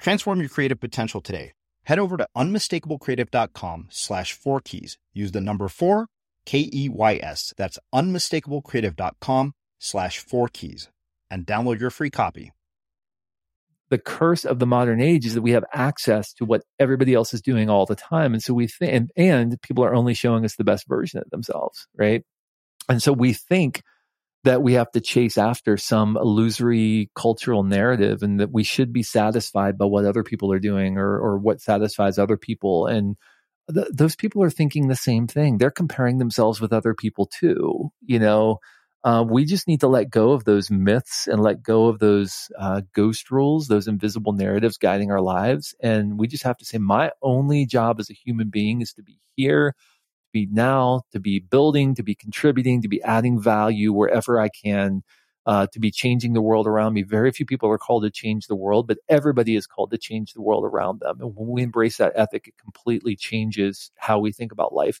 Transform your creative potential today. Head over to unmistakablecreative.com slash four keys. Use the number four, K E Y S. That's unmistakablecreative.com slash four keys and download your free copy. The curse of the modern age is that we have access to what everybody else is doing all the time. And so we think, and, and people are only showing us the best version of themselves, right? And so we think that we have to chase after some illusory cultural narrative and that we should be satisfied by what other people are doing or, or what satisfies other people. And th- those people are thinking the same thing. They're comparing themselves with other people too. You know, uh, we just need to let go of those myths and let go of those uh, ghost rules, those invisible narratives guiding our lives. And we just have to say, my only job as a human being is to be here be now, to be building, to be contributing, to be adding value wherever I can, uh, to be changing the world around me. Very few people are called to change the world, but everybody is called to change the world around them. And when we embrace that ethic, it completely changes how we think about life.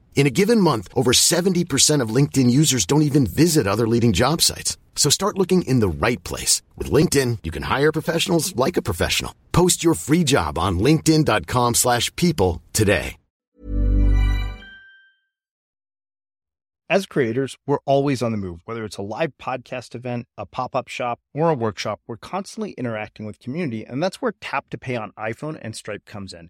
In a given month, over 70% of LinkedIn users don't even visit other leading job sites. So start looking in the right place. With LinkedIn, you can hire professionals like a professional. Post your free job on linkedin.com slash people today. As creators, we're always on the move. Whether it's a live podcast event, a pop-up shop, or a workshop, we're constantly interacting with community, and that's where Tap to Pay on iPhone and Stripe comes in.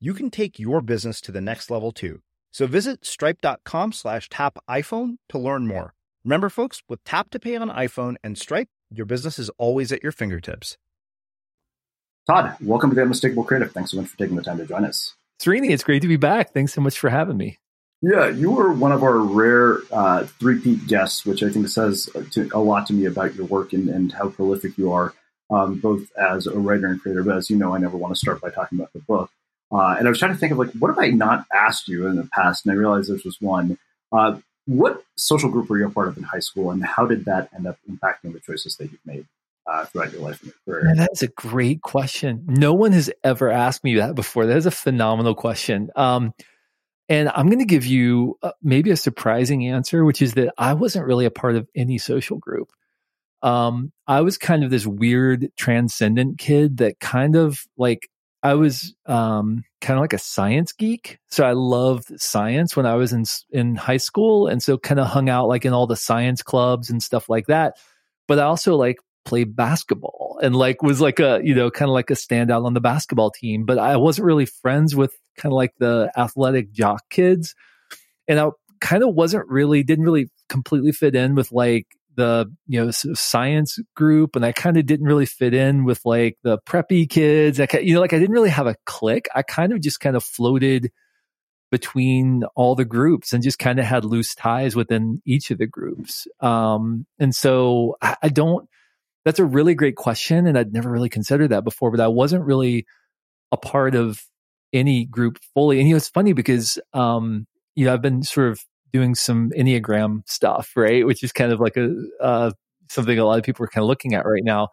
you can take your business to the next level too. So visit stripe.com slash tap iPhone to learn more. Remember, folks, with tap to pay on iPhone and Stripe, your business is always at your fingertips. Todd, welcome to the Unmistakable Creative. Thanks so much for taking the time to join us. Srini, it's great to be back. Thanks so much for having me. Yeah, you were one of our rare uh, three-peat guests, which I think says to, a lot to me about your work and, and how prolific you are, um, both as a writer and creator. But as you know, I never want to start by talking about the book. Uh, and I was trying to think of like, what have I not asked you in the past? And I realized this was one. Uh, what social group were you a part of in high school, and how did that end up impacting the choices that you've made uh, throughout your life and your career? Man, that's a great question. No one has ever asked me that before. That is a phenomenal question. Um, and I'm going to give you uh, maybe a surprising answer, which is that I wasn't really a part of any social group. Um, I was kind of this weird transcendent kid that kind of like I was um, kind of like a science geek, so I loved science when I was in in high school, and so kind of hung out like in all the science clubs and stuff like that. But I also like played basketball and like was like a you know kind of like a standout on the basketball team. But I wasn't really friends with kind of like the athletic jock kids, and I kind of wasn't really didn't really completely fit in with like the you know science group and i kind of didn't really fit in with like the preppy kids. I, you know like i didn't really have a click i kind of just kind of floated between all the groups and just kind of had loose ties within each of the groups. Um and so I, I don't that's a really great question and i'd never really considered that before but i wasn't really a part of any group fully. And you know it's funny because um you know i've been sort of doing some Enneagram stuff, right? Which is kind of like a uh, something a lot of people are kind of looking at right now.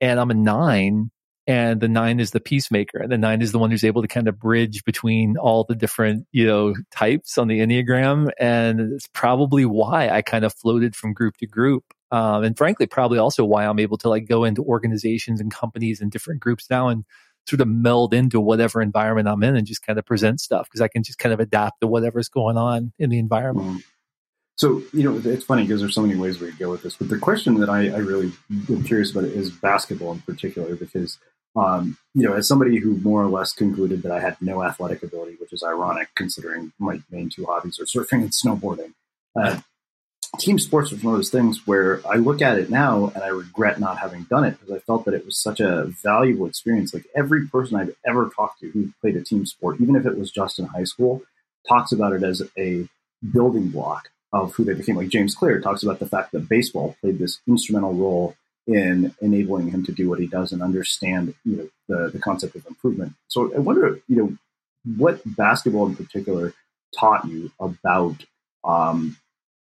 And I'm a nine, and the nine is the peacemaker, and the nine is the one who's able to kind of bridge between all the different you know types on the Enneagram, and it's probably why I kind of floated from group to group. Um, and frankly, probably also why I'm able to like go into organizations and companies and different groups now and sort of meld into whatever environment I'm in and just kind of present stuff because I can just kind of adapt to whatever's going on in the environment. Mm-hmm. So, you know, it's funny because there's so many ways we could go with this, but the question that I, I really am curious about is basketball in particular, because, um, you know, as somebody who more or less concluded that I had no athletic ability, which is ironic considering my main two hobbies are surfing and snowboarding, uh, team sports was one of those things where I look at it now and I regret not having done it because I felt that it was such a valuable experience. Like every person I've ever talked to who played a team sport, even if it was just in high school, talks about it as a building block of who they became. Like James Clear talks about the fact that baseball played this instrumental role in enabling him to do what he does and understand, you know, the, the concept of improvement. So I wonder, you know, what basketball in particular taught you about um,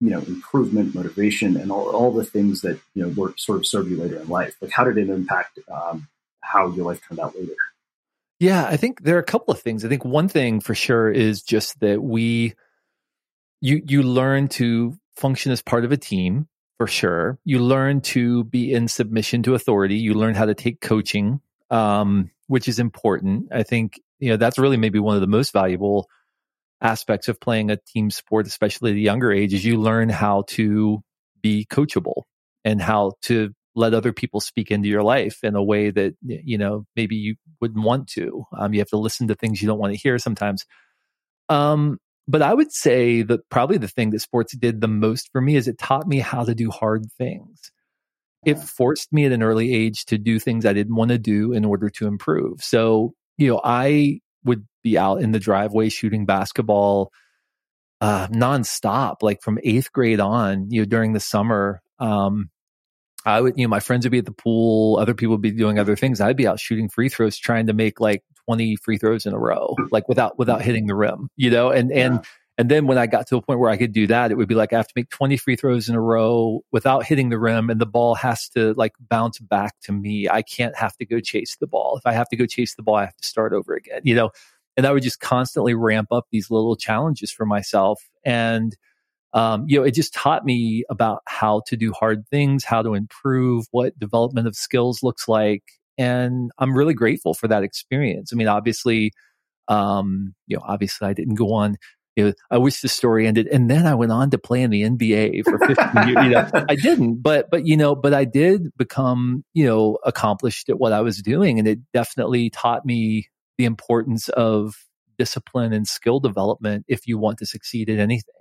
you know improvement motivation and all, all the things that you know work sort of serve you later in life. Like how did it impact um, how your life turned out later? Yeah i think there are a couple of things. I think one thing for sure is just that we you you learn to function as part of a team for sure. You learn to be in submission to authority. You learn how to take coaching um, which is important. I think you know that's really maybe one of the most valuable aspects of playing a team sport, especially at a younger age, is you learn how to be coachable and how to let other people speak into your life in a way that you know maybe you wouldn't want to. Um, you have to listen to things you don't want to hear sometimes. Um, but I would say that probably the thing that sports did the most for me is it taught me how to do hard things. It forced me at an early age to do things I didn't want to do in order to improve. So, you know, I would be out in the driveway shooting basketball uh, nonstop, like from eighth grade on, you know, during the summer. Um, I would, you know, my friends would be at the pool, other people would be doing other things. I'd be out shooting free throws, trying to make like 20 free throws in a row, like without, without hitting the rim, you know, and, and. And then when I got to a point where I could do that, it would be like, I have to make 20 free throws in a row without hitting the rim and the ball has to like bounce back to me. I can't have to go chase the ball. If I have to go chase the ball, I have to start over again, you know, and I would just constantly ramp up these little challenges for myself. And, um, you know, it just taught me about how to do hard things, how to improve, what development of skills looks like. And I'm really grateful for that experience. I mean, obviously, um, you know, obviously I didn't go on you know, I wish the story ended. And then I went on to play in the NBA for 15 years. You know, I didn't, but, but, you know, but I did become, you know, accomplished at what I was doing. And it definitely taught me the importance of discipline and skill development if you want to succeed at anything.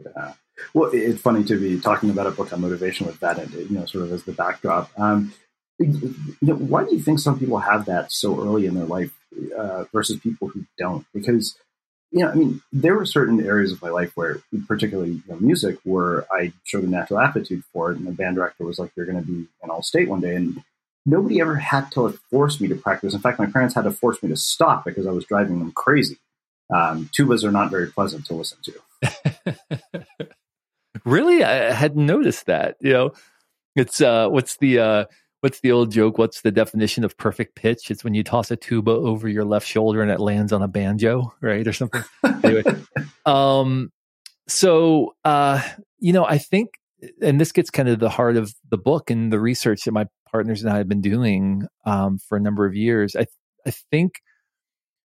Yeah. Well, it's funny to be talking about a book on motivation with that, and, you know, sort of as the backdrop. Um, you know, why do you think some people have that so early in their life uh, versus people who don't? Because, know, I mean, there were certain areas of my life where, particularly you know, music, where I showed a natural aptitude for it, and the band director was like, "You're going to be an all state one day," and nobody ever had to like, force me to practice. In fact, my parents had to force me to stop because I was driving them crazy. Um, tubas are not very pleasant to listen to. really, I hadn't noticed that. You know, it's uh, what's the uh, what's the old joke? What's the definition of perfect pitch? It's when you toss a tuba over your left shoulder and it lands on a banjo, right, or something. anyway, um, so uh, you know, I think, and this gets kind of the heart of the book and the research that my partners and I have been doing um, for a number of years. I I think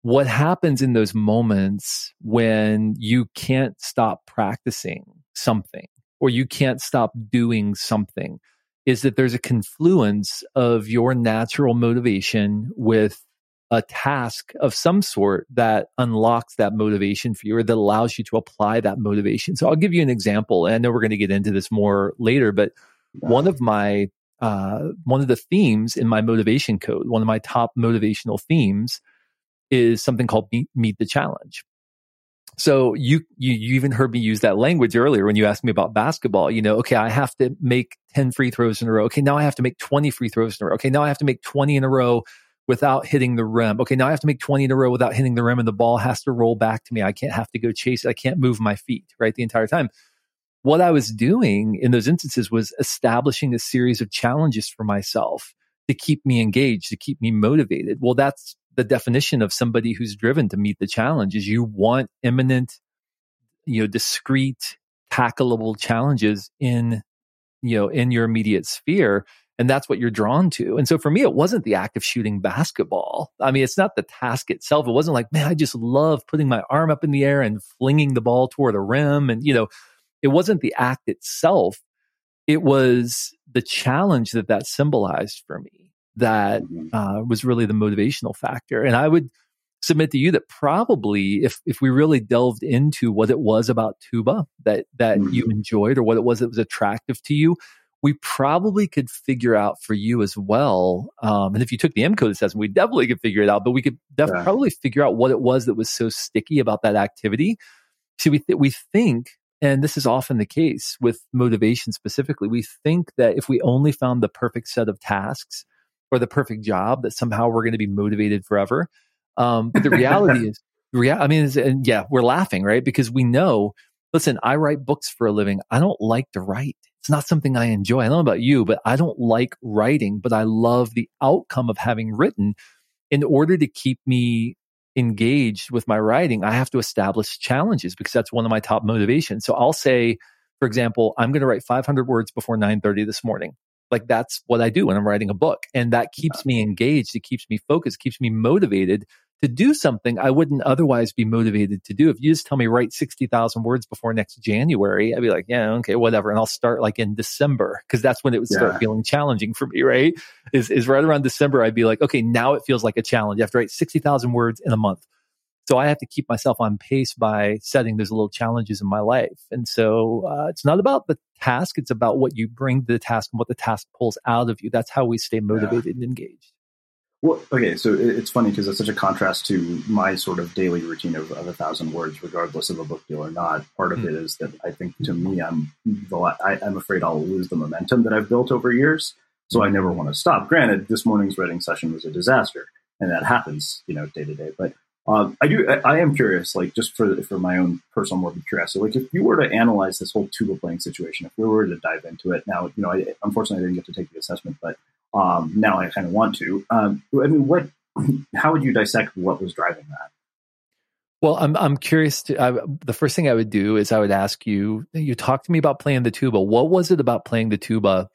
what happens in those moments when you can't stop practicing something or you can't stop doing something is that there's a confluence of your natural motivation with a task of some sort that unlocks that motivation for you or that allows you to apply that motivation. So I'll give you an example. And I know we're going to get into this more later, but one of my uh, one of the themes in my motivation code, one of my top motivational themes is something called meet, meet the challenge. So you, you, you even heard me use that language earlier when you asked me about basketball. You know, okay, I have to make 10 free throws in a row. Okay, now I have to make 20 free throws in a row. Okay, now I have to make 20 in a row without hitting the rim. Okay, now I have to make 20 in a row without hitting the rim and the ball has to roll back to me. I can't have to go chase it. I can't move my feet, right? The entire time. What I was doing in those instances was establishing a series of challenges for myself to keep me engaged, to keep me motivated. Well, that's the definition of somebody who's driven to meet the challenge is you want imminent, you know, discrete, tackleable challenges in, you know, in your immediate sphere. And that's what you're drawn to. And so for me, it wasn't the act of shooting basketball. I mean, it's not the task itself. It wasn't like, man, I just love putting my arm up in the air and flinging the ball toward a rim. And, you know, it wasn't the act itself. It was the challenge that that symbolized for me that mm-hmm. uh, was really the motivational factor. And I would submit to you that probably if if we really delved into what it was about tuba that that mm-hmm. you enjoyed or what it was that was attractive to you, we probably could figure out for you as well. Um, and if you took the MCODE assessment, we definitely could figure it out. But we could def- yeah. probably figure out what it was that was so sticky about that activity. See, we th- we think, and this is often the case with motivation specifically, we think that if we only found the perfect set of tasks or the perfect job that somehow we're going to be motivated forever. Um, but the reality is, rea- I mean, and yeah, we're laughing, right? Because we know, listen, I write books for a living. I don't like to write. It's not something I enjoy. I don't know about you, but I don't like writing, but I love the outcome of having written. In order to keep me engaged with my writing, I have to establish challenges because that's one of my top motivations. So I'll say, for example, I'm going to write 500 words before 9:30 this morning. Like that's what I do when I'm writing a book. And that keeps me engaged. It keeps me focused, keeps me motivated to do something I wouldn't otherwise be motivated to do. If you just tell me write 60,000 words before next January, I'd be like, yeah, okay, whatever. And I'll start like in December because that's when it would start yeah. feeling challenging for me, right? Is, is right around December. I'd be like, okay, now it feels like a challenge. You have to write 60,000 words in a month. So I have to keep myself on pace by setting those little challenges in my life. And so uh, it's not about the task, it's about what you bring to the task and what the task pulls out of you. That's how we stay motivated yeah. and engaged. Well, okay, so it's funny because it's such a contrast to my sort of daily routine of, of, a thousand words, regardless of a book deal or not. Part of mm. it is that I think to me, I'm I, I'm afraid I'll lose the momentum that I've built over years, so I never want to stop. Granted, this morning's writing session was a disaster, and that happens, you know, day to day. But um, I do, I, I, am curious, like just for for my own personal morbid curiosity, like if you were to analyze this whole tuba playing situation, if we were to dive into it now, you know, I, unfortunately I didn't get to take the assessment, but um, now I kind of want to. Um, I mean, what? How would you dissect what was driving that? Well, I'm I'm curious. To, I, the first thing I would do is I would ask you. You talked to me about playing the tuba. What was it about playing the tuba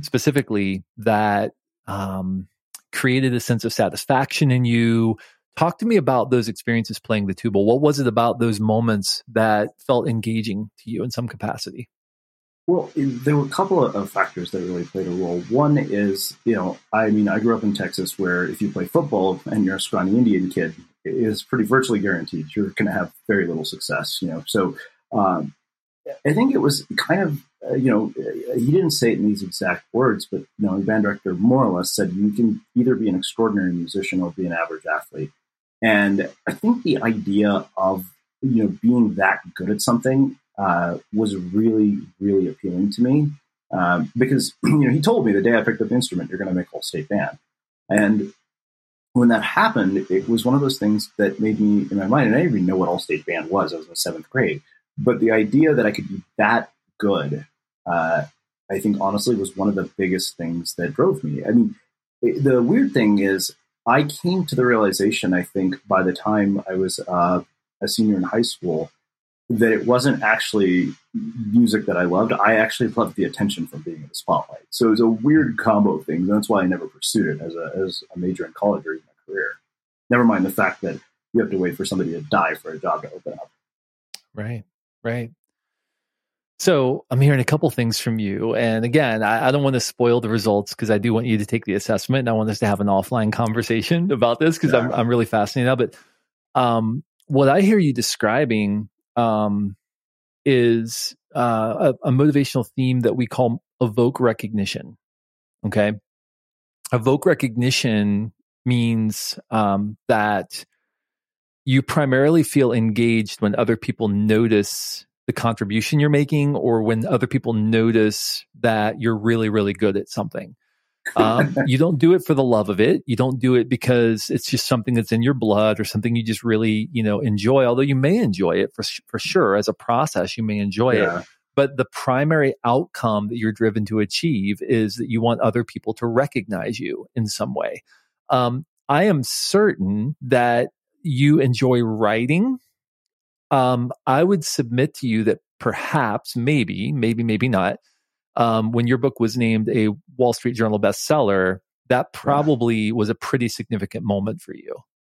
specifically that um, created a sense of satisfaction in you? Talk to me about those experiences playing the tuba. What was it about those moments that felt engaging to you in some capacity? Well, there were a couple of factors that really played a role. One is, you know, I mean, I grew up in Texas where if you play football and you're a scrawny Indian kid, it is pretty virtually guaranteed you're going to have very little success, you know. So um, I think it was kind of, uh, you know, he didn't say it in these exact words, but, you know, the band director more or less said you can either be an extraordinary musician or be an average athlete. And I think the idea of, you know, being that good at something uh, was really, really appealing to me um, because you know he told me the day I picked up the instrument, you're going to make whole state band, and when that happened, it was one of those things that made me in my mind, and I didn't even know what all state band was. I was in seventh grade, but the idea that I could be that good, uh, I think honestly was one of the biggest things that drove me. I mean, the weird thing is, I came to the realization, I think, by the time I was uh, a senior in high school that it wasn't actually music that I loved. I actually loved the attention from being in the spotlight. So it was a weird combo of things. And that's why I never pursued it as a, as a major in college or in my career. Never mind the fact that you have to wait for somebody to die for a job to open up. Right, right. So I'm hearing a couple things from you. And again, I, I don't want to spoil the results because I do want you to take the assessment. And I want us to have an offline conversation about this because yeah. I'm, I'm really fascinated now. But um, what I hear you describing um, is uh, a, a motivational theme that we call evoke recognition. Okay. Evoke recognition means um, that you primarily feel engaged when other people notice the contribution you're making or when other people notice that you're really, really good at something. Um, you don't do it for the love of it. You don't do it because it's just something that's in your blood or something you just really, you know, enjoy. Although you may enjoy it for for sure as a process, you may enjoy yeah. it. But the primary outcome that you're driven to achieve is that you want other people to recognize you in some way. Um, I am certain that you enjoy writing. Um, I would submit to you that perhaps, maybe, maybe, maybe not um, when your book was named a Wall Street Journal bestseller, that probably was a pretty significant moment for you.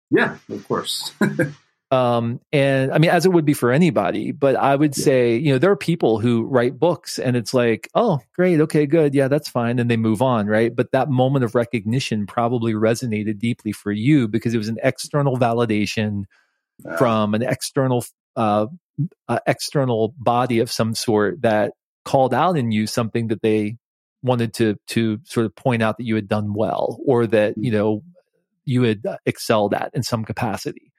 Yeah, of course. um, and I mean, as it would be for anybody, but I would yeah. say, you know, there are people who write books and it's like, oh, great. Okay, good. Yeah, that's fine. And they move on. Right. But that moment of recognition probably resonated deeply for you because it was an external validation from an external, uh, uh, external body of some sort that called out in you something that they wanted to to sort of point out that you had done well or that you know you had excelled at in some capacity.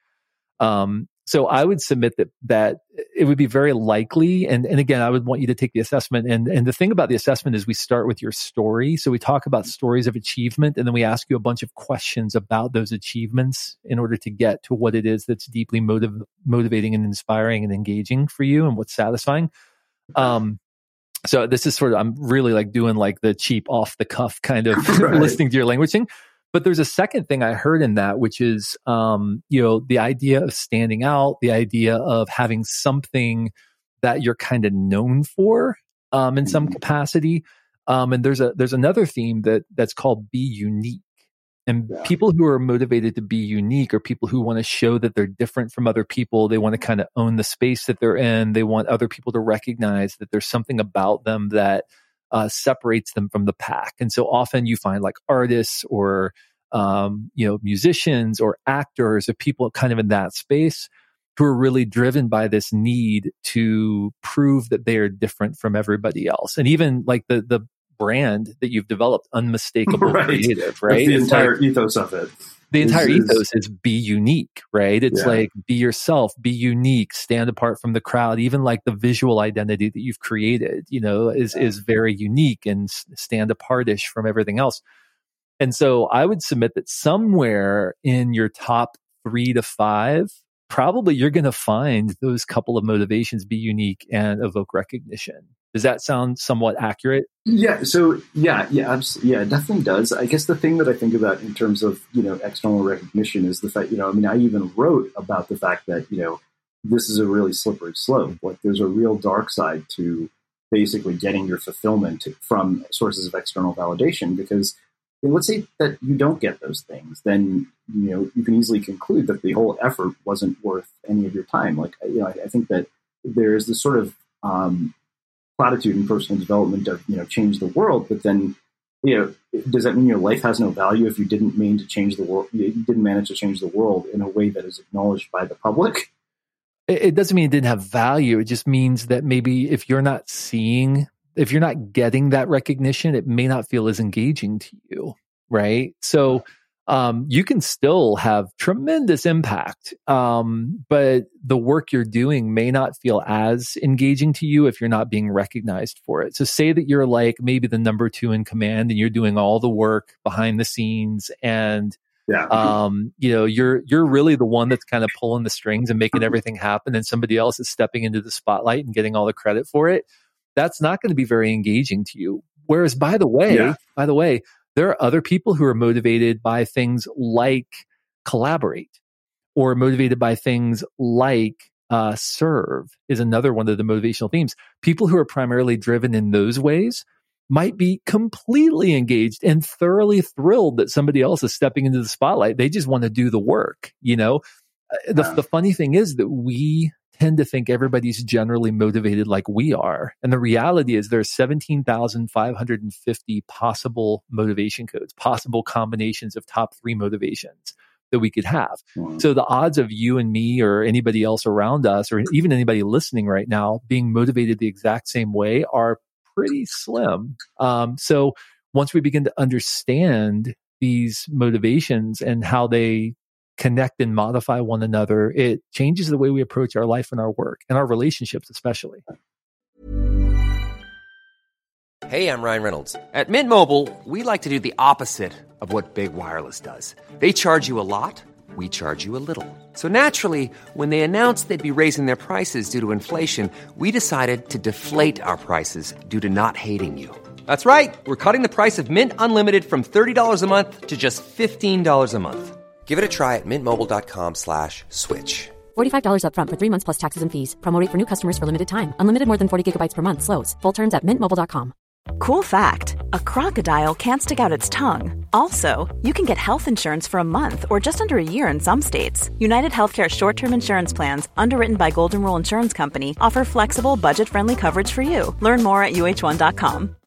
Um, so I would submit that that it would be very likely, and and again, I would want you to take the assessment. And and the thing about the assessment is we start with your story. So we talk about stories of achievement, and then we ask you a bunch of questions about those achievements in order to get to what it is that's deeply motiv- motivating and inspiring and engaging for you, and what's satisfying. Um, so this is sort of I'm really like doing like the cheap off the cuff kind of right. listening to your language thing. But there's a second thing I heard in that, which is um, you know, the idea of standing out, the idea of having something that you're kind of known for um, in some mm-hmm. capacity. Um, and there's a there's another theme that that's called be unique. And yeah. people who are motivated to be unique are people who want to show that they're different from other people. They want to kind of own the space that they're in. They want other people to recognize that there's something about them that uh, separates them from the pack. And so often you find like artists or um, you know musicians or actors or people kind of in that space who are really driven by this need to prove that they are different from everybody else. And even like the the brand that you've developed, unmistakable Right. creative, right? That's the It's like- entire ethos of it. the entire is- ethos is be unique, right? It's Yeah. like be yourself, be unique, stand apart from the crowd. Even like the visual identity that you've created, you know, is is very unique and stand apartish from everything else. And so I would submit that somewhere in your top three to five, probably you're going to find those couple of motivations be unique and evoke recognition. Does that sound somewhat accurate? Yeah. So yeah, yeah, yeah, it definitely does. I guess the thing that I think about in terms of you know external recognition is the fact you know I mean I even wrote about the fact that you know this is a really slippery slope. Like there's a real dark side to basically getting your fulfillment from sources of external validation because let's say that you don't get those things, then you know you can easily conclude that the whole effort wasn't worth any of your time. Like you know I, I think that there's this sort of um, platitude and personal development of you know change the world, but then you know does that mean your life has no value if you didn't mean to change the world? You didn't manage to change the world in a way that is acknowledged by the public. it, it doesn't mean it didn't have value. It just means that maybe if you're not seeing, if you're not getting that recognition, it may not feel as engaging to you, right? So um, you can still have tremendous impact, um, but the work you're doing may not feel as engaging to you if you're not being recognized for it. So say that you're like maybe the number two in command and you're doing all the work behind the scenes and Yeah. um, you know, you're you're really the one that's kind of pulling the strings and making everything happen, and somebody else is stepping into the spotlight and getting all the credit for it. That's not going to be very engaging to you. Whereas, by the way, Yeah. by the way, there are other people who are motivated by things like collaborate, or motivated by things like uh, serve is another one of the motivational themes. People who are primarily driven in those ways might be completely engaged and thoroughly thrilled that somebody else is stepping into the spotlight. They just want to do the work, you know? Uh, The, the funny thing is that we tend to think everybody's generally motivated like we are. And the reality is there's 17,550 possible motivation codes, possible combinations of top three motivations that we could have. Wow. So the odds of you and me or anybody else around us or even anybody listening right now being motivated the exact same way are pretty slim. Um, so once we begin to understand these motivations and how they connect and modify one another, it changes the way we approach our life and our work and our relationships, especially. Hey, I'm Ryan Reynolds. At Mint Mobile, we like to do the opposite of what Big Wireless does. They charge you a lot, we charge you a little. So naturally, when they announced they'd be raising their prices due to inflation, we decided to deflate our prices due to not hating you. That's right. We're cutting the price of Mint Unlimited from $30 a month to just $15 a month. Give it a try at mintmobile.com slash switch. $45 upfront for three months plus taxes and fees. Promo rate for new customers for limited time. Unlimited more than 40 gigabytes per month. Slows. Full terms at mintmobile.com. Cool fact a crocodile can't stick out its tongue. Also, you can get health insurance for a month or just under a year in some states. United Healthcare short term insurance plans, underwritten by Golden Rule Insurance Company, offer flexible, budget friendly coverage for you. Learn more at uh1.com.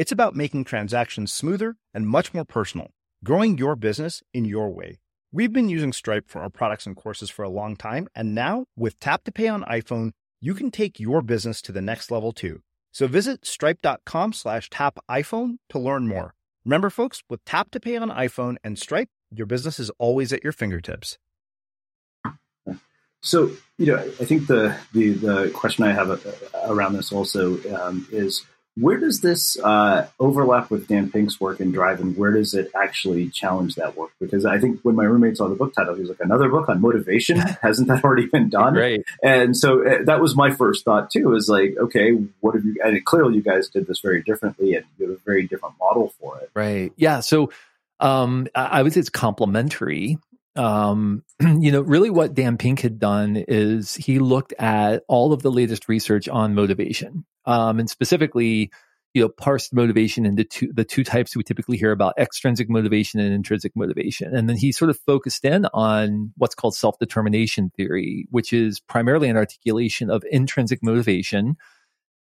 It's about making transactions smoother and much more personal, growing your business in your way. We've been using Stripe for our products and courses for a long time, and now with Tap to Pay on iPhone, you can take your business to the next level too. So visit stripe.com slash tap iPhone to learn more. Remember, folks, with Tap to Pay on iPhone and Stripe, your business is always at your fingertips. So, you know, I think the the, the question I have uh, around this also um, is where does this uh, overlap with Dan Pink's work in Drive, and where does it actually challenge that work? Because I think when my roommate saw the book title, he was like, "Another book on motivation? Hasn't that already been done?" Right. And so uh, that was my first thought too. Is like, okay, what have you? And clearly, you guys did this very differently, and you have a very different model for it. Right. Yeah. So um, I would say it's complementary. Um, you know, really what Dan Pink had done is he looked at all of the latest research on motivation um, and specifically, you know, parsed motivation into two, the two types we typically hear about extrinsic motivation and intrinsic motivation. And then he sort of focused in on what's called self determination theory, which is primarily an articulation of intrinsic motivation.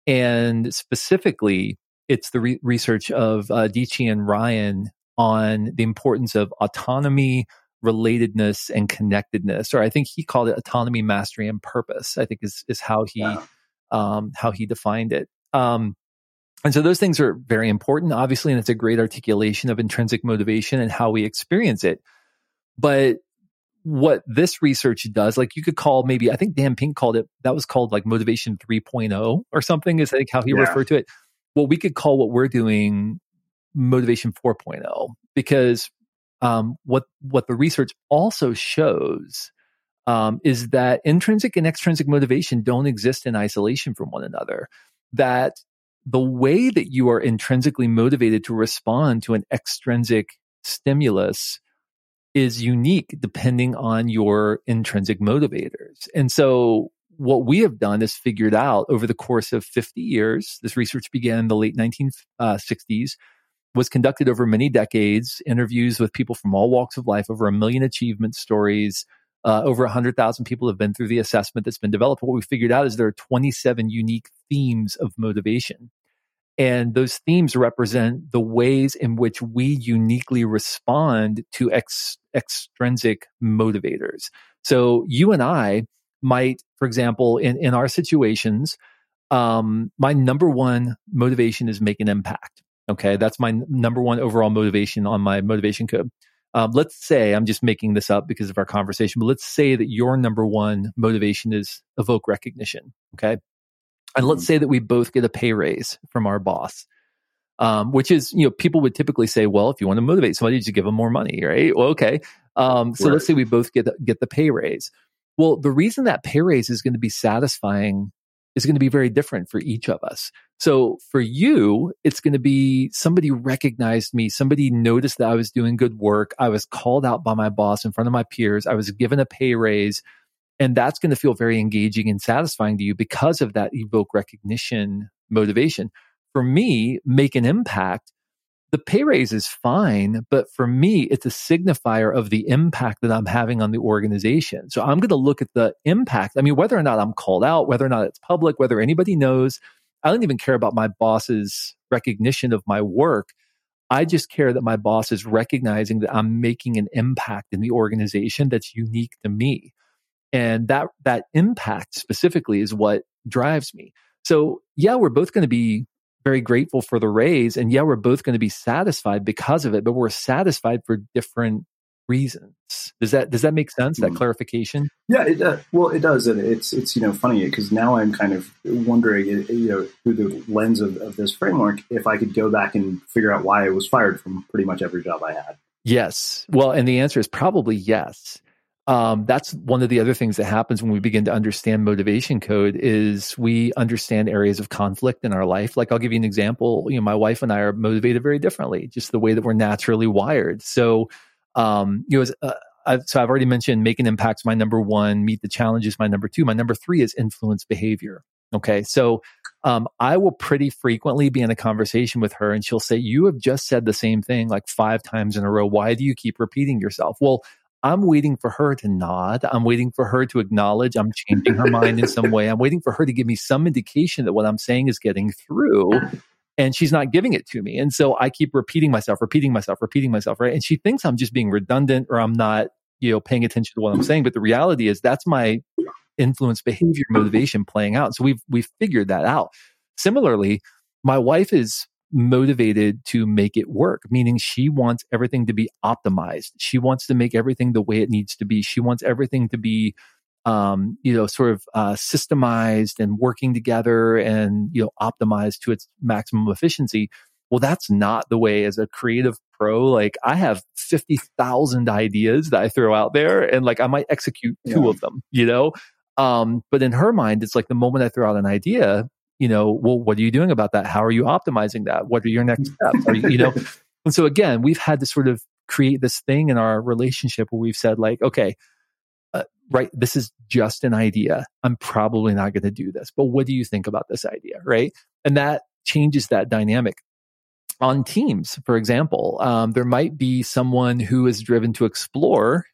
And specifically, it's the re- research of uh, and Ryan on the importance of autonomy, relatedness, and connectedness. Or I think he called it autonomy, mastery, and purpose. I think is is how he yeah um, how he defined it. Um, and so those things are very important, obviously, and it's a great articulation of intrinsic motivation and how we experience it. But what this research does, like you could call maybe, I think Dan Pink called it, that was called like motivation 3.0 or something, is think how he yeah. referred to it. Well, we could call what we're doing motivation 4.0 because um, what what the research also shows um, is that intrinsic and extrinsic motivation don't exist in isolation from one another. That the way that you are intrinsically motivated to respond to an extrinsic stimulus is unique depending on your intrinsic motivators. And so what we have done is figured out over the course of 50 years, this research began in the late 1960s, uh, was conducted over many decades, interviews with people from all walks of life, over a million achievement stories, uh, over 100,000 people have been through the assessment that's been developed. What we figured out is there are 27 unique themes of motivation. And those themes represent the ways in which we uniquely respond to ex- extrinsic motivators. So you and I might, for example, in, in our situations, um, my number one motivation is make an impact. Okay. That's my number one overall motivation on my motivation code. Um, let's say I'm just making this up because of our conversation, but let's say that your number one motivation is evoke recognition. Okay. And let's mm-hmm. say that we both get a pay raise from our boss. Um, which is, you know, people would typically say, well, if you want to motivate somebody, just give them more money, right? Well, okay. Um, so right. let's say we both get the, get the pay raise. Well, the reason that pay raise is going to be satisfying is going to be very different for each of us. So for you, it's going to be somebody recognized me. Somebody noticed that I was doing good work. I was called out by my boss in front of my peers. I was given a pay raise. And that's going to feel very engaging and satisfying to you because of that evoke recognition motivation. For me, make an impact the pay raise is fine, but for me, it's a signifier of the impact that I'm having on the organization. So I'm going to look at the impact. I mean, whether or not I'm called out, whether or not it's public, whether anybody knows, I don't even care about my boss's recognition of my work. I just care that my boss is recognizing that I'm making an impact in the organization that's unique to me. And that, that impact specifically is what drives me. So yeah, we're both going to be very grateful for the raise. And yeah, we're both going to be satisfied because of it, but we're satisfied for different reasons. Does that does that make sense? That mm. clarification? Yeah, it, uh, well, it does, and it's it's you know funny because now I'm kind of wondering, you know, through the lens of, of this framework, if I could go back and figure out why I was fired from pretty much every job I had. Yes. Well, and the answer is probably yes. Um, that's one of the other things that happens when we begin to understand motivation code is we understand areas of conflict in our life. Like I'll give you an example. You know, my wife and I are motivated very differently, just the way that we're naturally wired. So, um, you know, as, uh, I've, so I've already mentioned making impacts. My number one, meet the challenges. My number two, my number three is influence behavior. Okay. So, um, I will pretty frequently be in a conversation with her and she'll say, you have just said the same thing like five times in a row. Why do you keep repeating yourself? Well, I'm waiting for her to nod. I'm waiting for her to acknowledge I'm changing her mind in some way. I'm waiting for her to give me some indication that what I'm saying is getting through. And she's not giving it to me. And so I keep repeating myself, repeating myself, repeating myself, right? And she thinks I'm just being redundant or I'm not, you know, paying attention to what I'm saying. But the reality is that's my influence behavior motivation playing out. So we've we've figured that out. Similarly, my wife is motivated to make it work, meaning she wants everything to be optimized. She wants to make everything the way it needs to be. She wants everything to be, um, you know, sort of uh, systemized and working together and, you know, optimized to its maximum efficiency. Well, that's not the way as a creative pro. Like I have 50,000 ideas that I throw out there and like I might execute two yeah. of them, you know? Um, but in her mind, it's like the moment I throw out an idea, you know, well, what are you doing about that? How are you optimizing that? What are your next steps? Are you, you know, and so again, we've had to sort of create this thing in our relationship where we've said like, okay, uh, right, this is just an idea. I'm probably not going to do this, but what do you think about this idea? Right. And that changes that dynamic on teams. For example, um, there might be someone who is driven to explore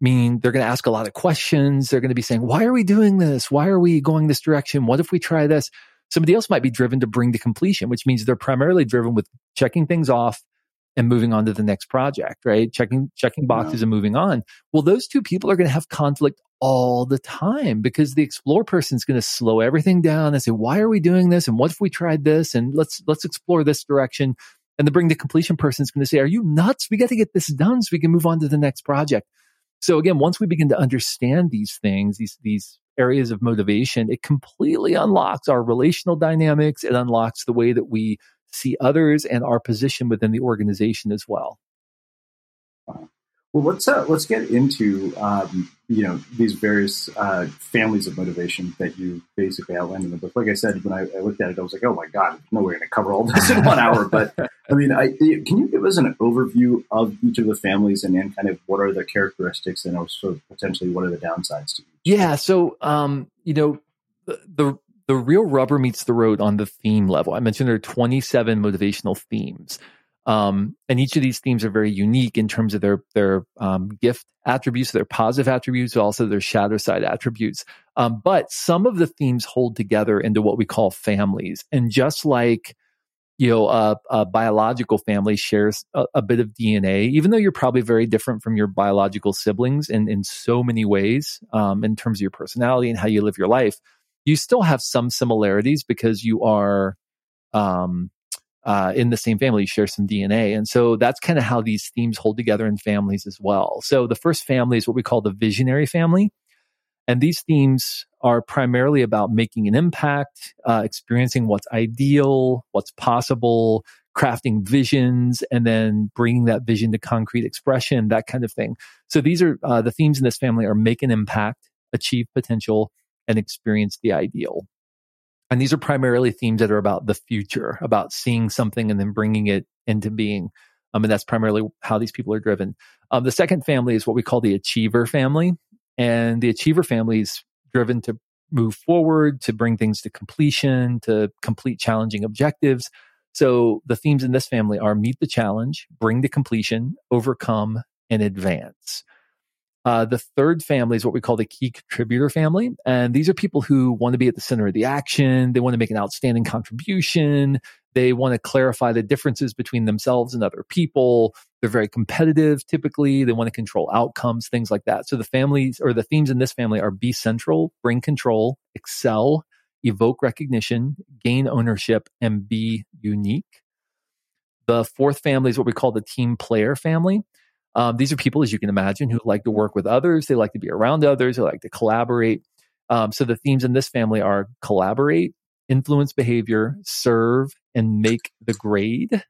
meaning they're going to ask a lot of questions. They're going to be saying, why are we doing this? Why are we going this direction? What if we try this? Somebody else might be driven to bring to completion, which means they're primarily driven with checking things off and moving on to the next project, right? Checking, checking boxes yeah. and moving on. Well, those two people are going to have conflict all the time because the explore person is going to slow everything down and say, why are we doing this? And what if we tried this? And let's, let's explore this direction. And the bring to completion person is going to say, are you nuts? We got to get this done so we can move on to the next project. So again, once we begin to understand these things, these, these areas of motivation, it completely unlocks our relational dynamics. It unlocks the way that we see others and our position within the organization as well. Well, let's uh, let's get into um, you know these various uh, families of motivation that you basically outlined in the book. Like I said, when I, I looked at it, I was like, "Oh my god, no way Going to cover all this in one hour." But I mean, I, can you give us an overview of each of the families and kind of what are the characteristics and also potentially what are the downsides to each? Yeah, so um, you know the, the the real rubber meets the road on the theme level. I mentioned there are 27 motivational themes. Um, and each of these themes are very unique in terms of their their um, gift attributes, their positive attributes, also their shadow side attributes. Um, but some of the themes hold together into what we call families. And just like you know, a, a biological family shares a, a, bit of DNA, even though you're probably very different from your biological siblings in in so many ways, um, in terms of your personality and how you live your life. You still have some similarities because you are um, uh, in the same family, share some DNA. And so that's kind of how these themes hold together in families as well. So the first family is what we call the visionary family. And these themes are primarily about making an impact, uh, experiencing what's ideal, what's possible, crafting visions, and then bringing that vision to concrete expression, that kind of thing. So these are uh, the themes in this family are make an impact, achieve potential, and experience the ideal. And these are primarily themes that are about the future, about seeing something and then bringing it into being. Um, and that's primarily how these people are driven. Um, the second family is what we call the achiever family. And the achiever family is driven to move forward, to bring things to completion, to complete challenging objectives. So the themes in this family are meet the challenge, bring to completion, overcome, and advance. Uh, the third family is what we call the key contributor family. And these are people who want to be at the center of the action. They want to make an outstanding contribution. They want to clarify the differences between themselves and other people. They're very competitive typically. They want to control outcomes, things like that. So the families or the themes in this family are be central, bring control, excel, evoke recognition, gain ownership, and be unique. The fourth family is what we call the team player family. Um, these are people, as you can imagine, who like to work with others. They like to be around others. They like to collaborate. Um, so the themes in this family are collaborate, influence behavior, serve, and make the grade.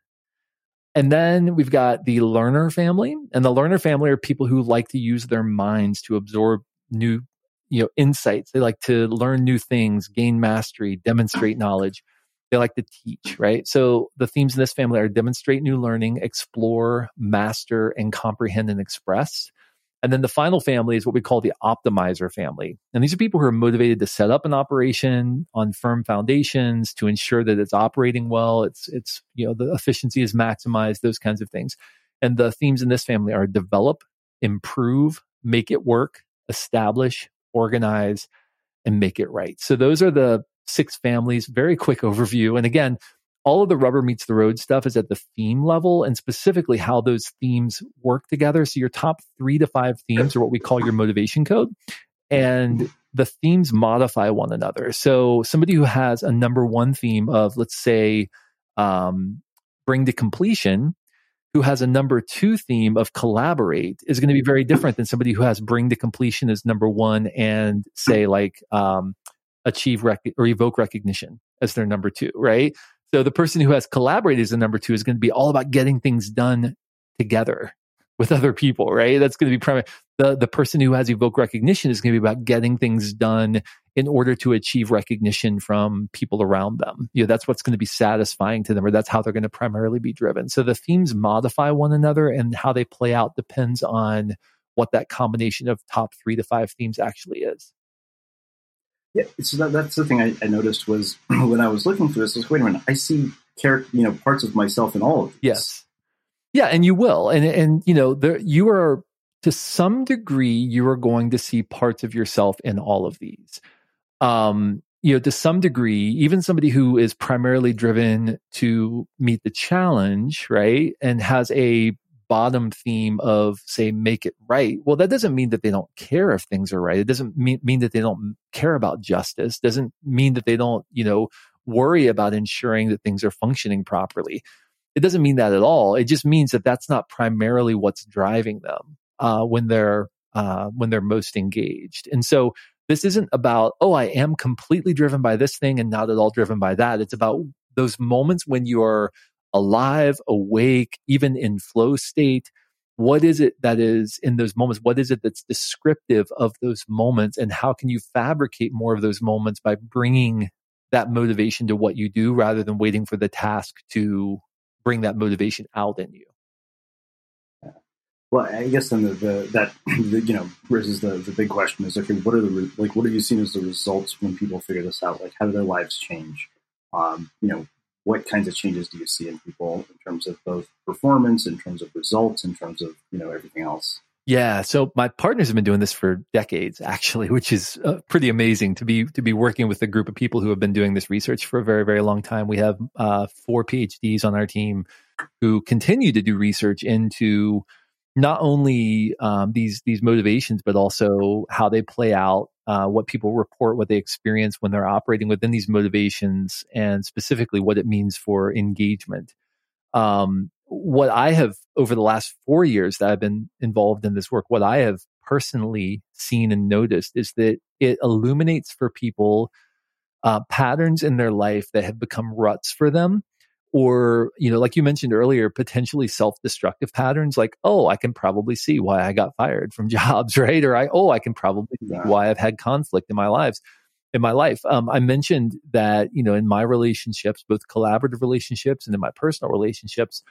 And then we've got the learner family. And the learner family are people who like to use their minds to absorb new, you know, insights. They like to learn new things, gain mastery, demonstrate knowledge. They like to teach, right? So the themes in this family are demonstrate new learning, explore, master, and comprehend and express. And then the final family is what we call the optimizer family. And these are people who are motivated to set up an operation on firm foundations to ensure that it's operating well. It's, it's, you know, the efficiency is maximized, those kinds of things. And the themes in this family are develop, improve, make it work, establish, organize, and make it right. So those are the six families. Very quick overview. And again, all of the rubber meets the road stuff is at the theme level and specifically how those themes work together. So your top three to five themes are what we call your motivation code. And the themes modify one another. So somebody who has a number one theme of, let's say, um, bring to completion, who has a number two theme of collaborate is going to be very different than somebody who has bring to completion as number one and say like um, achieve rec- or evoke recognition as their number two, right? So the person who has collaborated as the number two is going to be all about getting things done together with other people, right? That's going to be primary. The, the person who has evoke recognition is going to be about getting things done in order to achieve recognition from people around them. You know, that's what's going to be satisfying to them, or that's how they're going to primarily be driven. So the themes modify one another and how they play out depends on what that combination of top three to five themes actually is. Yeah, so that, that's the thing I, I, noticed was when I was looking for this. Was wait a minute, I see character, you know, parts of myself in all of these. Yes, yeah, and you will, and and you know, there you are to some degree you are going to see parts of yourself in all of these. Um, you know, to some degree, even somebody who is primarily driven to meet the challenge, right, and has a bottom theme of say make it right well that doesn't mean that they don't care if things are right. It doesn't mean, mean that they don't care about justice. Doesn't mean that they don't you know worry about ensuring that things are functioning properly. It doesn't mean that at all. It just means that that's not primarily what's driving them uh, when they're uh, when they're most engaged. And so this isn't about oh i am completely driven by this thing and not at all driven by that. It's about those moments when you're alive, awake, even in flow state? What is it that is in those moments? What is it that's descriptive of those moments? And how can you fabricate more of those moments by bringing that motivation to what you do rather than waiting for the task to bring that motivation out in you? Well, I guess then the, the that the, you know raises the the big question is okay, what are the like what have you seen as the results when people figure this out? Like, how do their lives change? Um, you know, what kinds of changes do you see in people in terms of both performance, in terms of results, in terms of you know everything else? Yeah, so my partners have been doing this for decades, actually, which is uh, pretty amazing to be to be working with a group of people who have been doing this research for a very very long time. We have uh, four PhDs on our team who continue to do research into not only um, these these motivations, but also how they play out uh, what people report, what they experience when they're operating within these motivations, and specifically what it means for engagement. Um, what I have over the last four years that I've been involved in this work, what I have personally seen and noticed is that it illuminates for people uh, patterns in their life that have become ruts for them or you know like you mentioned earlier potentially self-destructive patterns like oh i can probably see why i got fired from jobs right? Or i oh i can probably see why i've had conflict in my lives in my life. Um, i mentioned that you know in my relationships both collaborative relationships and in my personal relationships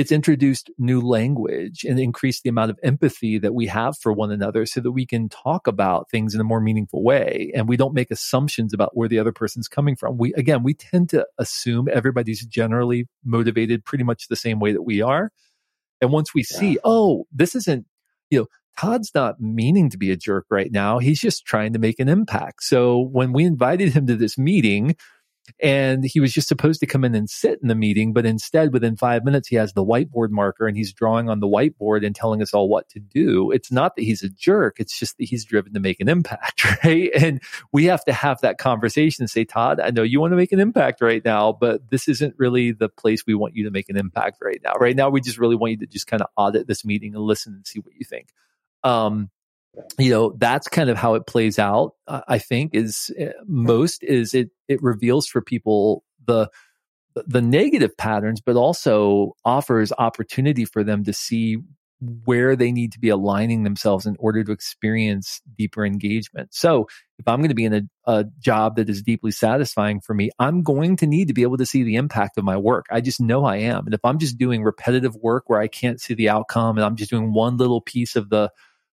it's introduced new language and increased the amount of empathy that we have for one another so that we can talk about things in a more meaningful way. And we don't make assumptions about where the other person's coming from. We again we tend to assume everybody's generally motivated pretty much the same way that we are. And once we yeah. see oh this isn't you know Todd's not meaning to be a jerk right now. He's just trying to make an impact. So when we invited him to this meeting and he was just supposed to come in and sit in the meeting, but instead, within five minutes, he has the whiteboard marker and he's drawing on the whiteboard and telling us all what to do. It's not that he's a jerk. It's just that he's driven to make an impact, right? And we have to have that conversation and say, Todd, I know you want to make an impact right now, but this isn't really the place we want you to make an impact right now. Right now, we just really want you to just kind of audit this meeting and listen and see what you think. Um, you know that's kind of how it plays out i think is eh, most is it it reveals for people the the negative patterns, but also offers opportunity for them to see where they need to be aligning themselves in order to experience deeper engagement. So if I'm going to be in a, a, job that is deeply satisfying for me, I'm going to need to be able to see the impact of my work. I just know I am. And if I'm just doing repetitive work where I can't see the outcome and I'm just doing one little piece of the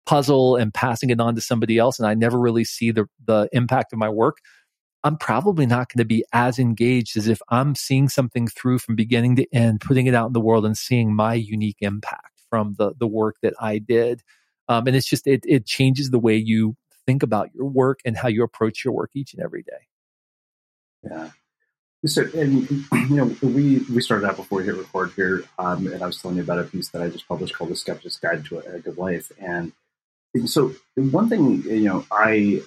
puzzle and passing it on to somebody else and I never really see the, the impact of my work, I'm probably not going to be as engaged as if I'm seeing something through from beginning to end, putting it out in the world and seeing my unique impact from the the work that I did. Um, and it's just it it changes the way you think about your work and how you approach your work each and every day. Yeah. So, and you know, we we started out before we hit record here, um, and I was telling you about a piece that I just published called "The Skeptic's Guide to a, a Good Life." And so, one thing you know, I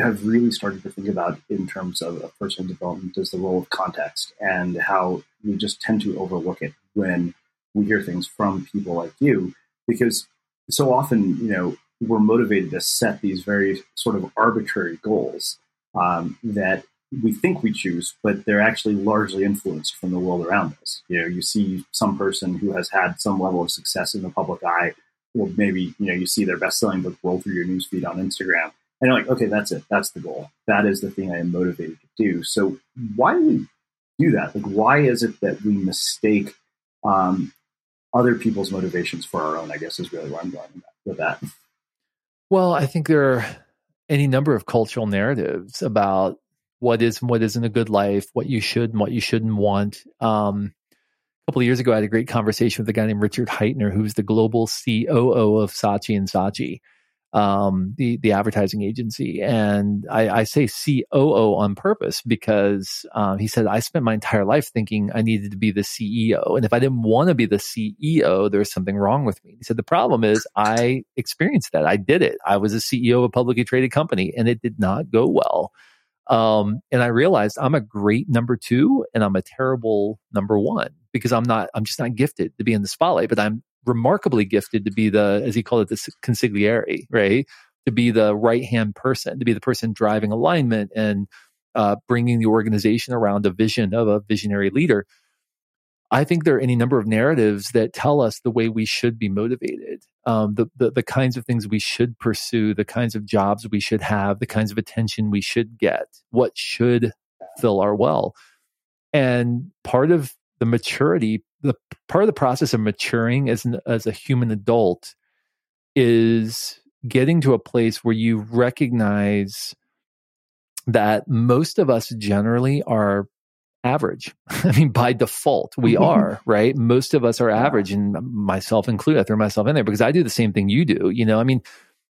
have really started to think about in terms of, personal development is the role of context and how we just tend to overlook it when we hear things from people like you because so often, you know, we're motivated to set these very sort of arbitrary goals um, that we think we choose, but they're actually largely influenced from the world around us. You know, you see some person who has had some level of success in the public eye, or maybe you know you see their best-selling book roll through your newsfeed on Instagram, and you're like, okay, that's it, that's the goal, that is the thing I am motivated to do. So why do we do that? Like, why is it that we mistake um, other people's motivations for our own, I guess is really where I'm going with that. Well, I think there are any number of cultural narratives about what is and what isn't a good life, what you should and what you shouldn't want. Um, couple of years ago, I had a great conversation with a guy named Richard Heitner, who's the global COO of Saatchi and Saatchi um, the the advertising agency, and I, I say COO on purpose because um, he said I spent my entire life thinking I needed to be the CEO, and if I didn't want to be the CEO, there's something wrong with me. He said the problem is I experienced that. I did it. I was a CEO of a publicly traded company, and it did not go well. Um, and I realized I'm a great number two, and I'm a terrible number one because I'm not. I'm just not gifted to be in the spotlight, but I'm remarkably gifted to be the, as he called it, the consigliere, right? To be the right hand person, to be the person driving alignment and uh, bringing the organization around a vision of a visionary leader. I think there are any number of narratives that tell us the way we should be motivated, um, the, the, the kinds of things we should pursue, the kinds of jobs we should have, the kinds of attention we should get, what should fill our well. And part of the maturity the part of the process of maturing as an, as a human adult is getting to a place where you recognize that most of us generally are average. I mean, by default, we mm-hmm. are, right? Most of us are average, and myself included. I throw myself in there because I do the same thing you do. You know, I mean,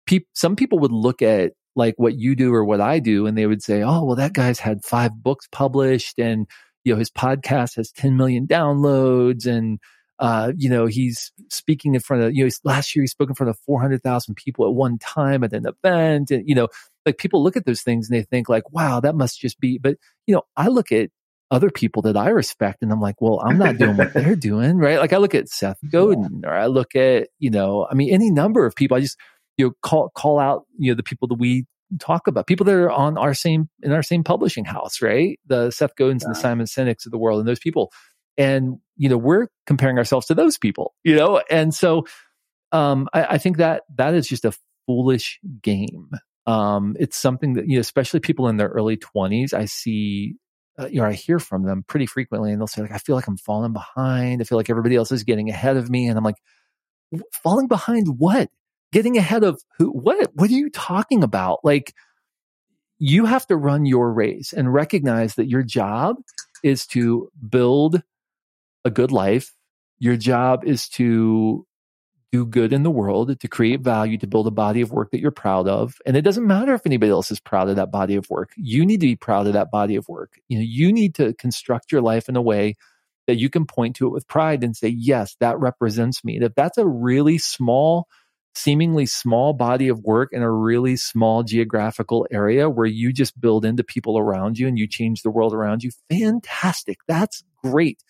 pe- some people would look at like what you do or what I do, and they would say, "Oh, well, that guy's had five books published, and you know, his podcast has 10 million downloads and, uh, you know, he's speaking in front of, you know, last year he spoke in front of 400,000 people at one time at an event. And, you know, like people look at those things and they think like, wow, that must just be, but, you know, I look at other people that I respect and I'm like, well, I'm not doing what they're doing, right? Like I look at Seth Godin or I look at, you know, I mean, any number of people. I just, you know, call, call out, you know, the people that we talk about people that are on our same in our same publishing house, right? The Seth Godins yeah. and the Simon Sinek's of the world, and those people. And you know, we're comparing ourselves to those people, you know, and so um, I, I think that that is just a foolish game. Um, it's something that you know, especially people in their early twenties, I see. Uh, you know, I hear from them pretty frequently, and they'll say, "Like, I feel like I'm falling behind. I feel like everybody else is getting ahead of me," and I'm like, "Falling behind what? Getting ahead of who what what are you talking about? Like you have to run your race and recognize that your job is to build a good life. Your job is to do good in the world to create value to build a body of work that you're proud of. And it doesn't matter if anybody else is proud of that body of work. You need to be proud of that body of work. You know you need to construct your life in a way that you can point to it with pride and say yes that represents me. And if that's a really small seemingly small body of work in a really small geographical area where you just build into people around you and you change the world around you, fantastic. That's great.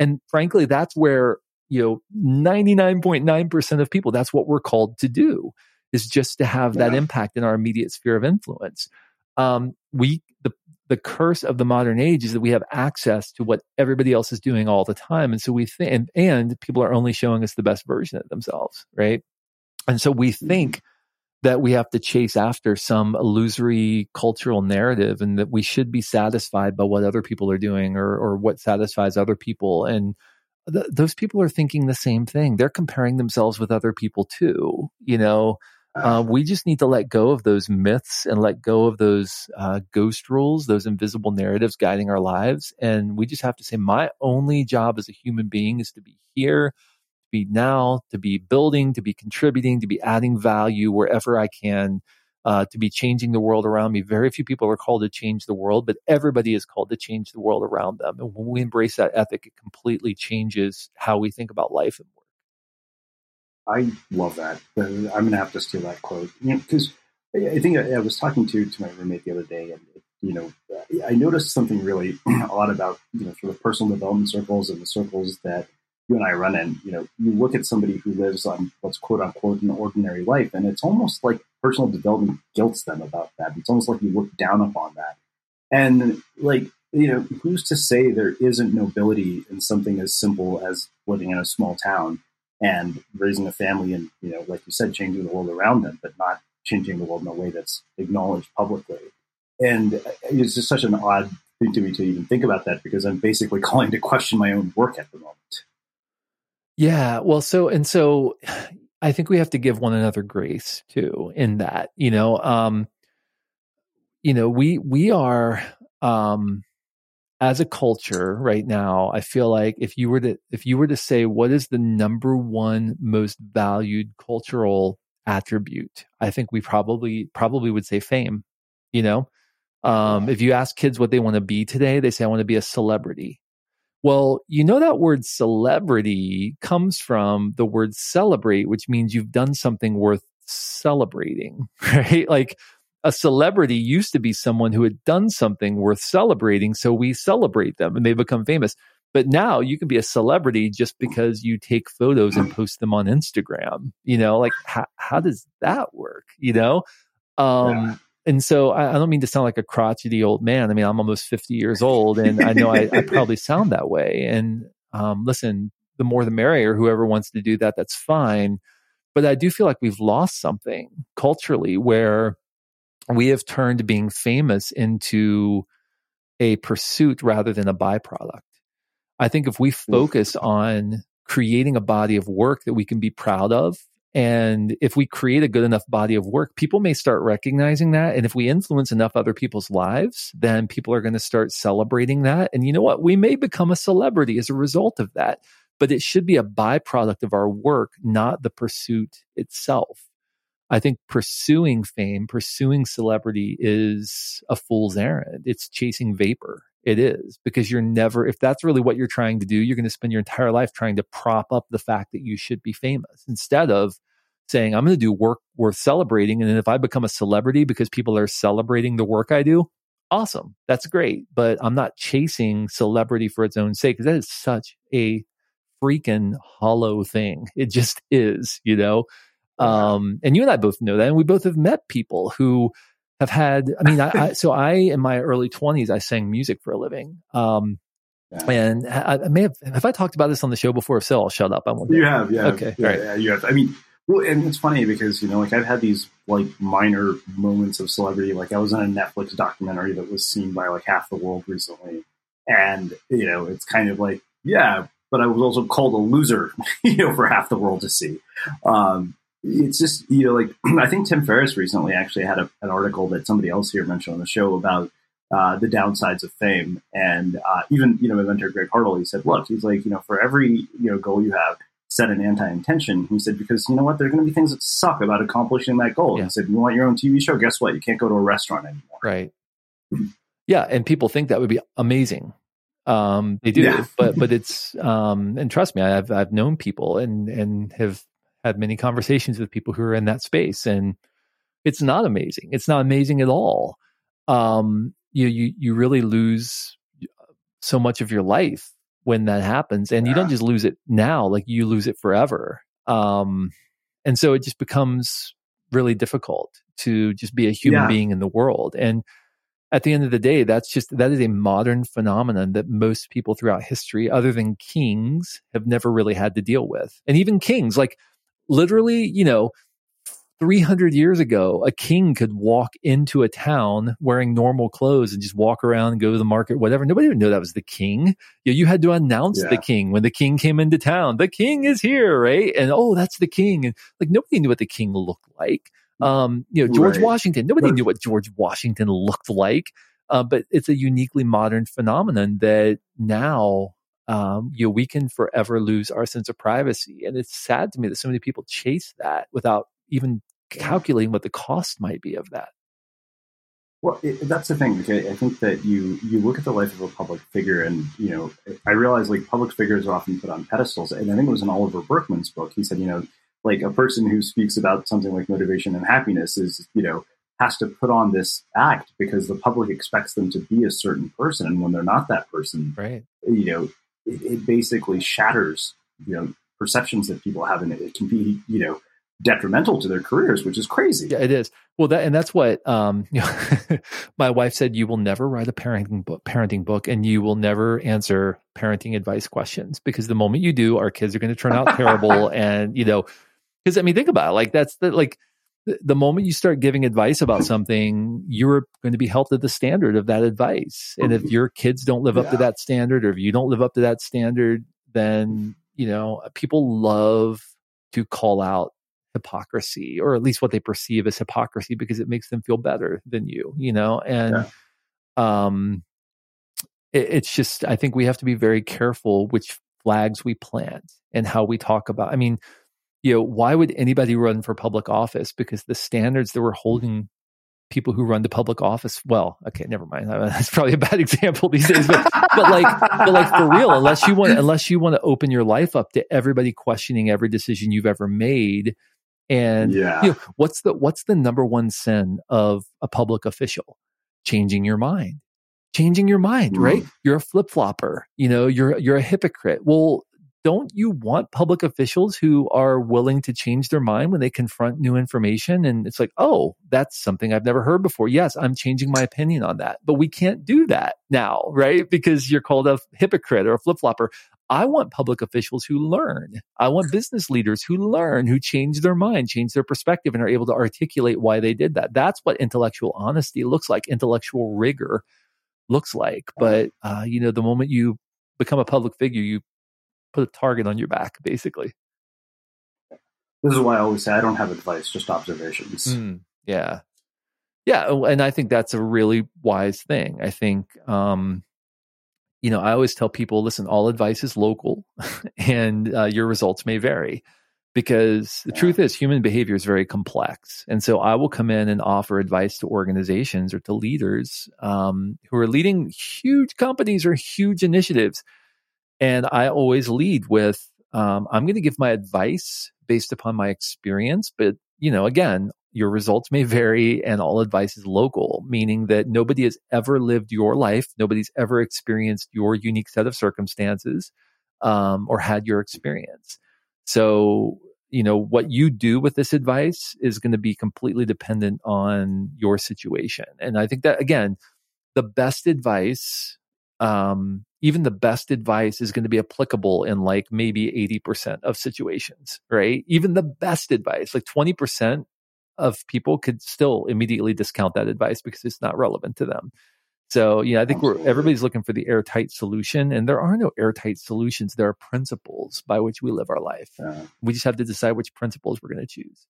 And frankly, that's where, you know, 99.9% of people, that's what we're called to do is just to have yeah. that impact in our immediate sphere of influence. Um, we, the, the curse of the modern age is that we have access to what everybody else is doing all the time. And so we think, and, and people are only showing us the best version of themselves, right? And so we Mm-hmm. think that we have to chase after some illusory cultural narrative and that we should be satisfied by what other people are doing or, or what satisfies other people. And th- those people are thinking the same thing. They're comparing themselves with other people too. You know, uh, we just need to let go of those myths and let go of those uh, ghost rules, those invisible narratives guiding our lives. And we just have to say, my only job as a human being is to be here, be now, to be building, to be contributing, to be adding value wherever I can, uh, to be changing the world around me. Very few people are called to change the world, but everybody is called to change the world around them. And when we embrace that ethic, it completely changes how we think about life and work. I love that. Uh, I'm going to have to steal that quote because you know, I think I, I, was talking to to my roommate the other day, and you know, I noticed something really odd about you know sort of personal development circles and the circles that you and I run in. You know, you look at somebody who lives on what's quote unquote an ordinary life, and it's almost like personal development guilts them about that. It's almost like you look down upon that, and like you know, who's to say there isn't nobility in something as simple as living in a small town? and raising a family and you know like you said changing the world around them but not changing the world in a way that's acknowledged publicly and it's just such an odd thing to me to even think about that because i'm basically calling to question my own work at the moment yeah well so and so i think we have to give one another grace too in that you know um you know we we are um as a culture right now, I feel like if you were to if you were to say what is the number one most valued cultural attribute, I think we probably probably would say fame. You know, um, if you ask kids what they want to be today, they say I want to be a celebrity. Well, you know that word celebrity comes from the word celebrate, which means you've done something worth celebrating, right? Like a celebrity used to be someone who had done something worth celebrating. So we celebrate them and they become famous. But now you can be a celebrity just because you take photos and post them on Instagram. You know, like how, how does that work? You know? Um. And so I, I, don't mean to sound like a crotchety old man. I mean, I'm almost 50 years old and I know I, I probably sound that way. And um, listen, the more the merrier. Whoever wants to do that, that's fine. But I do feel like we've lost something culturally where we have turned being famous into a pursuit rather than a byproduct. I think if we focus on creating a body of work that we can be proud of, and if we create a good enough body of work, people may start recognizing that. And if we influence enough other people's lives, then people are going to start celebrating that. And you know what? We may become a celebrity as a result of that, but it should be a byproduct of our work, not the pursuit itself. I think pursuing fame, pursuing celebrity is a fool's errand. It's chasing vapor. It is because you're never, if that's really what you're trying to do, you're going to spend your entire life trying to prop up the fact that you should be famous instead of saying, I'm going to do work worth celebrating. And then if I become a celebrity because people are celebrating the work I do, awesome. That's great. But I'm not chasing celebrity for its own sake because that is such a freaking hollow thing. It just is, you know? Um, and you and I both know that. And we both have met people who have had, I mean, I, I so I, in my early twenties, I sang music for a living. Um, yeah. and I, I, may have, have I talked about this on the show before? If so, I'll shut up. I won't. You have, yeah. Okay. Yeah, right. yeah, you have. I mean, well, and it's funny because, you know, like I've had these like minor moments of celebrity. Like I was in a Netflix documentary that was seen by like half the world recently. And, you know, it's kind of like, yeah, but I was also called a loser, you know, for half the world to see. Um, it's just you know like I think Tim Ferriss recently actually had a, an article that somebody else here mentioned on the show about uh, the downsides of fame, and uh, even you know my mentor Greg Hartle he said, look, he's like you know for every you know goal you have, set an anti-intention. He said because you know what, there are going to be things that suck about accomplishing that goal. Yeah. He said you want your own TV show, guess what, you can't go to a restaurant anymore. Right. yeah, and people think that would be amazing. Um, they do, Yeah. but but it's um, and trust me, I've I've known people and and have had many conversations with people who are in that space, and it's not amazing. It's not amazing at all. Um, you you you really lose so much of your life when that happens, and you don't just lose it now; like you lose it forever. Um, and so it just becomes really difficult to just be a human Yeah. being in the world. And at the end of the day, that's just, that is a modern phenomenon that most people throughout history, other than kings, have never really had to deal with. And even kings, like literally, you know, 300 years ago, a king could walk into a town wearing normal clothes and just walk around and go to the market, whatever. Nobody would know that was the king. You, you had to announce yeah. the king when the king came into town. The king is here, right? And oh, that's the king. And like nobody knew what the king looked like. Um, you know, George right. Washington, nobody knew what George Washington looked like. Uh, but it's a uniquely modern phenomenon that now um, you know, we can forever lose our sense of privacy. And it's sad to me that so many people chase that without even calculating what the cost might be of that. Well, it, that's the thing. Okay? I think that you you look at the life of a public figure, and you know, I realize like public figures are often put on pedestals. And I think it was in Oliver Burkeman's book. He said, you know, like a person who speaks about something like motivation and happiness is, you know, has to put on this act because the public expects them to be a certain person, and when they're not that person, right? You know, it, it basically shatters you know perceptions that people have, and it, it can be you know detrimental to their careers, which is crazy. Yeah, it is. Well, that and that's what um, you know, my wife said. You will never write a parenting book, parenting book, and you will never answer parenting advice questions because the moment you do, our kids are going to turn out terrible. and you know, because I mean, think about it. Like that's the like the moment you start giving advice about something, you're going to be held to the standard of that advice. And if your kids don't live yeah. up to that standard, or if you don't live up to that standard, then you know people love to call out hypocrisy or at least what they perceive as hypocrisy because it makes them feel better than you you know and yeah. um it, it's just i think we have to be very careful which flags we plant and how we talk about i mean you know why would anybody run for public office because the standards that we're holding people who run the public office well okay never mind that's probably a bad example these days but, but like but like for real unless you want unless you want to open your life up to everybody questioning every decision you've ever made and yeah. you know, what's the what's the number one sin of a public official? Changing your mind. Changing your mind, mm. right? You're a flip flopper. You know, you're you're a hypocrite. Well, don't you want public officials who are willing to change their mind when they confront new information? And it's like, oh, that's something I've never heard before. Yes, I'm changing my opinion on that. But we can't do that now, right? Because you're called a hypocrite or a flip flopper. I want public officials who learn. I want business leaders who learn, who change their mind, change their perspective, and are able to articulate why they did that. That's what intellectual honesty looks like, intellectual rigor looks like. But, uh, you know, the moment you become a public figure, you put a target on your back, basically. This is why I always say I don't have advice, just observations. Mm, yeah. Yeah. And I think that's a really wise thing. I think, um, you know, I always tell people, listen, all advice is local and uh, your results may vary because the yeah. truth is human behavior is very complex. And so I will come in and offer advice to organizations or to leaders um, who are leading huge companies or huge initiatives. And I always lead with, um, I'm going to give my advice based upon my experience, but you know, again, your results may vary and all advice is local, meaning that nobody has ever lived your life. Nobody's ever experienced your unique set of circumstances um, or had your experience. So, you know, what you do with this advice is going to be completely dependent on your situation. And I think that, again, the best advice, um, even the best advice is going to be applicable in like maybe 80% of situations, right? Even the best advice, like 20% of people could still immediately discount that advice because it's not relevant to them. So, yeah, I think we're everybody's looking for the airtight solution, and there are no airtight solutions. There are principles by which we live our life. Yeah. We just have to decide which principles we're going to choose.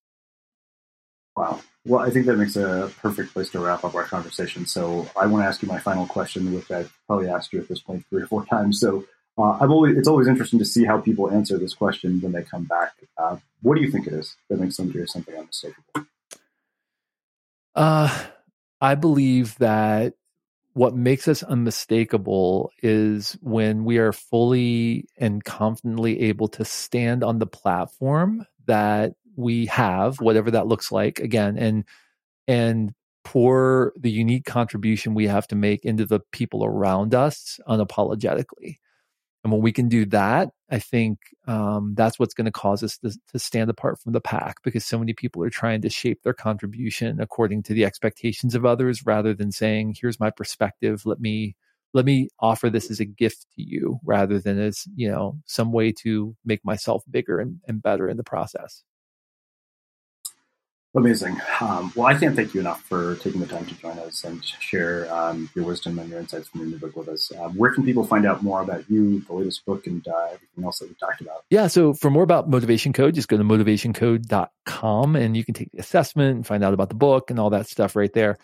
Wow. Well, I think that makes a perfect place to wrap up our conversation. So, I want to ask you my final question, which I've probably asked you at this point three or four times. So, uh, I've always it's always interesting to see how people answer this question when they come back. Uh, what do you think it is that makes them do something unmistakable? Uh, I believe that what makes us unmistakable is when we are fully and confidently able to stand on the platform that we have, whatever that looks like, again, and and pour the unique contribution we have to make into the people around us unapologetically. And when we can do that, I think um, that's what's going to cause us to, to stand apart from the pack because so many people are trying to shape their contribution according to the expectations of others rather than saying, here's my perspective. Let me let me offer this as a gift to you rather than as you know some way to make myself bigger and, and better in the process Amazing. Um, well, I can't thank you enough for taking the time to join us and share um, your wisdom and your insights from your new book with us. Um, where can people find out more about you, the latest book, and uh, everything else that we talked about? Yeah. So for more about Motivation Code, just go to motivationcode.com and you can take the assessment and find out about the book and all that stuff right there.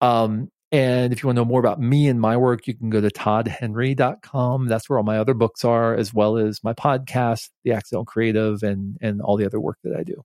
Um, and if you want to know more about me and my work, you can go to toddhenry.com. That's where all my other books are, as well as my podcast, The Accidental Creative, and, and all the other work that I do.